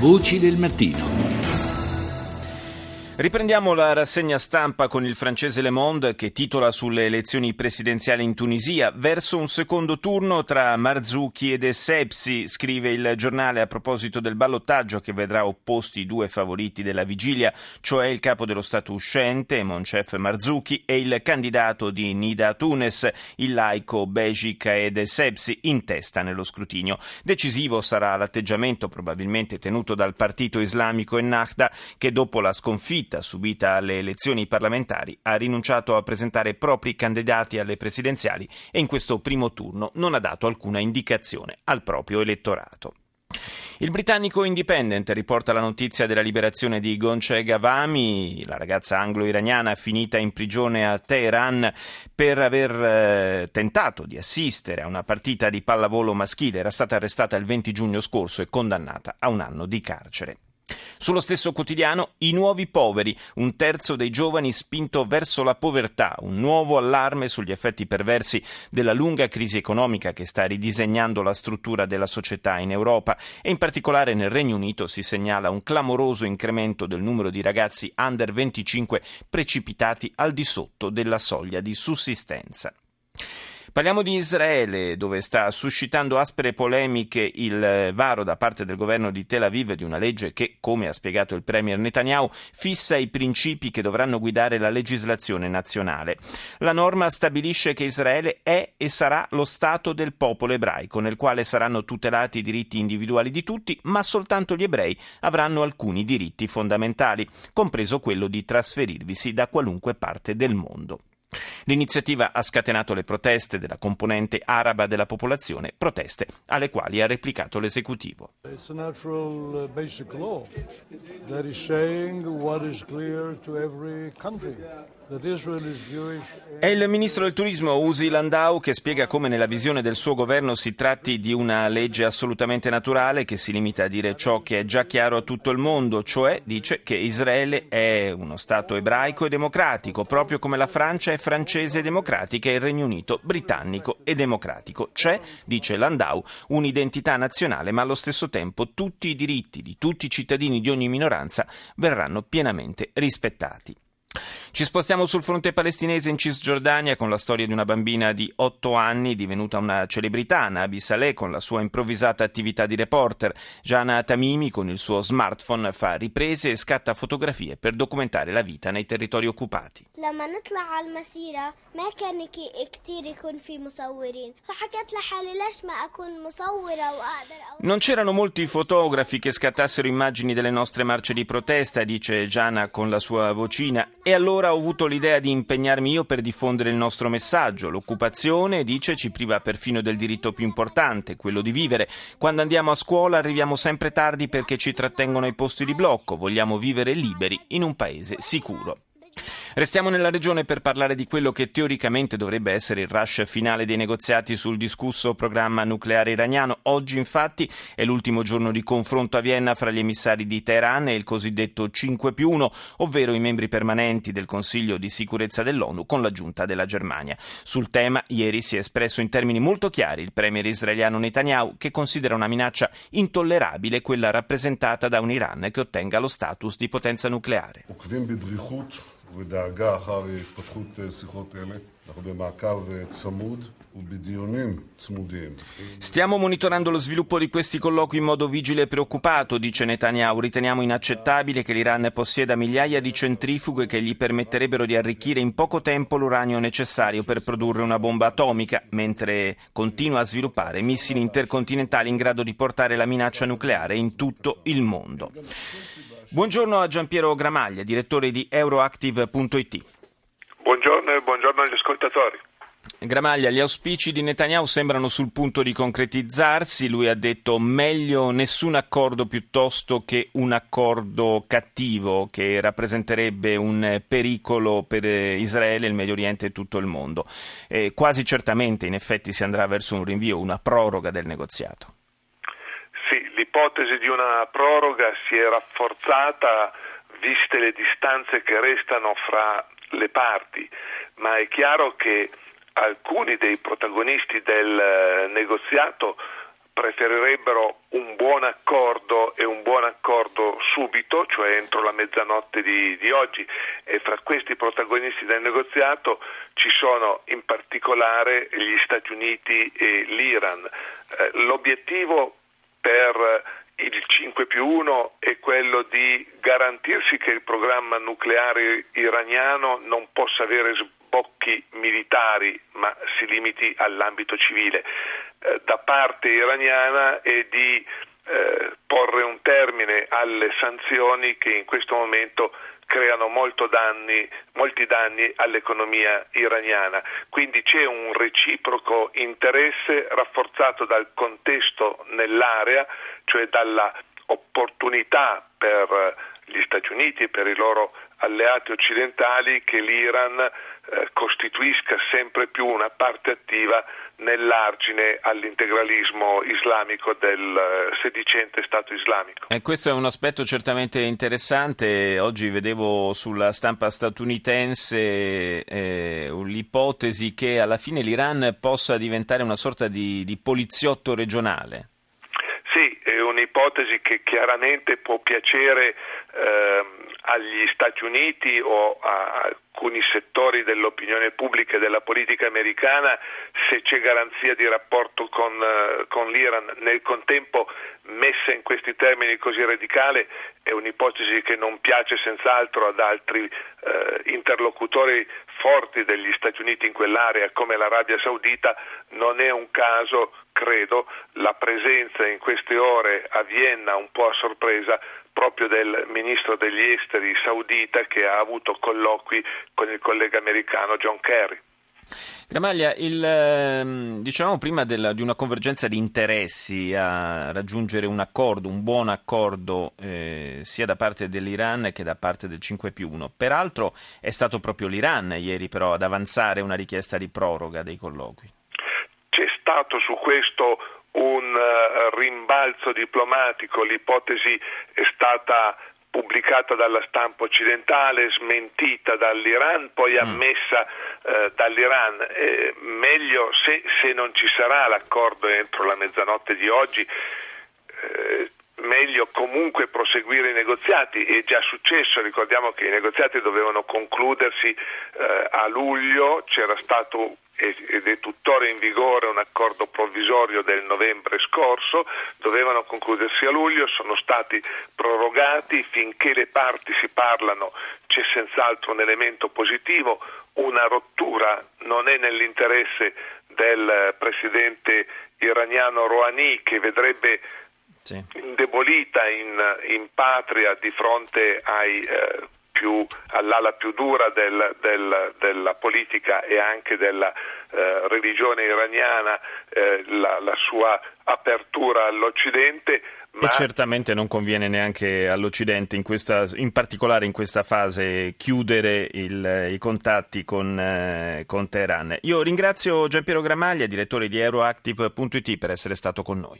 Voci del mattino. Riprendiamo la rassegna stampa con il francese Le Monde che titola sulle elezioni presidenziali in Tunisia. Verso un secondo turno tra Marzouki ed Essebsi, scrive il giornale a proposito del ballottaggio che vedrà opposti i due favoriti della vigilia, cioè il capo dello Stato uscente, Moncef Marzouki, e il candidato di Nida Tunes, il laico Bejic ed Essebsi, in testa nello scrutinio. Decisivo sarà l'atteggiamento probabilmente tenuto dal partito islamico Ennahda che dopo la sconfitta sconfitta subita alle elezioni parlamentari, ha rinunciato a presentare propri candidati alle presidenziali e in questo primo turno non ha dato alcuna indicazione al proprio elettorato. Il britannico Independent riporta la notizia della liberazione di Gonce Gavami, la ragazza anglo-iraniana finita in prigione a Teheran per aver eh, tentato di assistere a una partita di pallavolo maschile. Era stata arrestata il 20 giugno scorso e condannata a un anno di carcere. Sullo stesso quotidiano, i nuovi poveri, un terzo dei giovani spinto verso la povertà, un nuovo allarme sugli effetti perversi della lunga crisi economica che sta ridisegnando la struttura della società in Europa e in particolare nel Regno Unito si segnala un clamoroso incremento del numero di ragazzi under 25 precipitati al di sotto della soglia di sussistenza. Parliamo di Israele, dove sta suscitando aspre polemiche il varo da parte del governo di Tel Aviv di una legge che, come ha spiegato il premier Netanyahu, fissa i principi che dovranno guidare la legislazione nazionale. La norma stabilisce che Israele è e sarà lo Stato del popolo ebraico, nel quale saranno tutelati i diritti individuali di tutti, ma soltanto gli ebrei avranno alcuni diritti fondamentali, compreso quello di trasferirvisi da qualunque parte del mondo. L'iniziativa ha scatenato le proteste della componente araba della popolazione, proteste alle quali ha replicato l'esecutivo. It's a uh. È il ministro del turismo Uzi Landau che spiega come nella visione del suo governo si tratti di una legge assolutamente naturale che si limita a dire ciò che è già chiaro a tutto il mondo, cioè dice che Israele è uno Stato ebraico e democratico, proprio come la Francia è francese e democratica e il Regno Unito britannico e democratico. C'è, dice Landau, un'identità nazionale, ma allo stesso tempo tutti i diritti di tutti i cittadini di ogni minoranza verranno pienamente rispettati. Ci spostiamo sul fronte palestinese in Cisgiordania con la storia di una bambina di 8 anni divenuta una celebrità, Nabi Saleh, con la sua improvvisata attività di reporter. Jana Tamimi con il suo smartphone fa riprese e scatta fotografie per documentare la vita nei territori occupati. Non c'erano molti fotografi che scattassero immagini delle nostre marce di protesta, dice Jana con la sua vocina, e allora ho avuto l'idea di impegnarmi io per diffondere il nostro messaggio. L'occupazione, dice, ci priva perfino del diritto più importante, quello di vivere. Quando andiamo a scuola arriviamo sempre tardi perché ci trattengono ai posti di blocco. Vogliamo vivere liberi in un paese sicuro. Restiamo nella regione per parlare di quello che teoricamente dovrebbe essere il rush finale dei negoziati sul discusso programma nucleare iraniano. Oggi infatti è l'ultimo giorno di confronto a Vienna fra gli emissari di Teheran e il cosiddetto 5 più 1, ovvero i membri permanenti del Consiglio di sicurezza dell'ONU con l'aggiunta della Germania. Sul tema ieri si è espresso in termini molto chiari il premier israeliano Netanyahu che considera una minaccia intollerabile quella rappresentata da un Iran che ottenga lo status di potenza nucleare. ובדאגה אחר התפתחות שיחות אלה. אנחנו במעקב צמוד. Stiamo monitorando lo sviluppo di questi colloqui in modo vigile e preoccupato, dice Netanyahu. Riteniamo inaccettabile che l'Iran possieda migliaia di centrifughe che gli permetterebbero di arricchire in poco tempo l'uranio necessario per produrre una bomba atomica, mentre continua a sviluppare missili intercontinentali in grado di portare la minaccia nucleare in tutto il mondo. Buongiorno a Giampiero Gramaglia, direttore di Euroactive.it. Buongiorno e buongiorno agli ascoltatori. Gramaglia, gli auspici di Netanyahu sembrano sul punto di concretizzarsi. Lui ha detto meglio nessun accordo piuttosto che un accordo cattivo che rappresenterebbe un pericolo per Israele, il Medio Oriente e tutto il mondo. E quasi certamente, in effetti, si andrà verso un rinvio, una proroga del negoziato l'ipotesi di una proroga si è rafforzata viste le distanze che restano fra le parti, ma è chiaro che alcuni dei protagonisti del eh, negoziato preferirebbero un buon accordo e un buon accordo subito, cioè entro la mezzanotte di, di, oggi e fra questi protagonisti del negoziato ci sono in particolare gli Stati Uniti e l'Iran. Eh, l'obiettivo per il 5 più 1 è quello di garantirsi che il programma nucleare iraniano non possa avere sbocchi militari ma si limiti all'ambito civile. Eh, da parte iraniana è di eh, porre un termine alle sanzioni che in questo momento creano danni, molti danni all'economia iraniana. Quindi c'è un reciproco interesse rafforzato dal contesto nell'area, cioè dalla opportunità per gli Stati Uniti e per i loro alleati occidentali che l'Iran eh, costituisca sempre più una parte attiva nell'argine all'integralismo islamico del eh, sedicente Stato islamico. E questo è un aspetto certamente interessante. Oggi vedevo sulla stampa statunitense eh, l'ipotesi che alla fine l'Iran possa diventare una sorta di, di poliziotto regionale. Sì, è un'ipotesi che chiaramente può piacere eh, agli Stati Uniti o a alcuni settori dell'opinione pubblica e della politica americana se c'è garanzia di rapporto con, uh, con l'Iran. Nel contempo, messa in questi termini così radicale, è un'ipotesi che non piace senz'altro ad altri uh, interlocutori forti degli Stati Uniti in quell'area come l'Arabia Saudita. Non è un caso, credo, la presenza in queste ore a Vienna un po' a sorpresa proprio del ministro degli esteri saudita che ha avuto colloqui con il collega americano John Kerry. Gramaglia, il, dicevamo prima della, di una convergenza di interessi a raggiungere un accordo, un buon accordo eh, sia da parte dell'Iran che da parte del 5 più 1. Peraltro è stato proprio l'Iran ieri però ad avanzare una richiesta di proroga dei colloqui. C'è stato su questo un uh, rimbalzo diplomatico, l'ipotesi è stata pubblicata dalla stampa occidentale, smentita dall'Iran, poi mm. ammessa eh, dall'Iran. Eh, meglio se, se, non ci sarà l'accordo entro la mezzanotte di oggi, eh, meglio comunque proseguire i negoziati. È già successo, ricordiamo che i negoziati dovevano concludersi eh, a luglio, c'era stato ed è tuttora in vigore un accordo provvisorio del novembre scorso, dovevano concludersi a luglio, sono stati prorogati finché le parti si parlano, c'è senz'altro un elemento positivo, una rottura non è nell'interesse del presidente iraniano Rouhani che vedrebbe indebolita in, in, patria di fronte ai eh, più, all'ala più dura del, del, della politica e anche della eh, religione iraniana eh, la, la, sua apertura all'Occidente. Ma... E certamente non conviene neanche all'Occidente, in, questa, in particolare in questa fase, chiudere il, i contatti con, eh, con Teheran. Io ringrazio Giampiero Gramaglia, direttore di Euroactive.it, per essere stato con noi.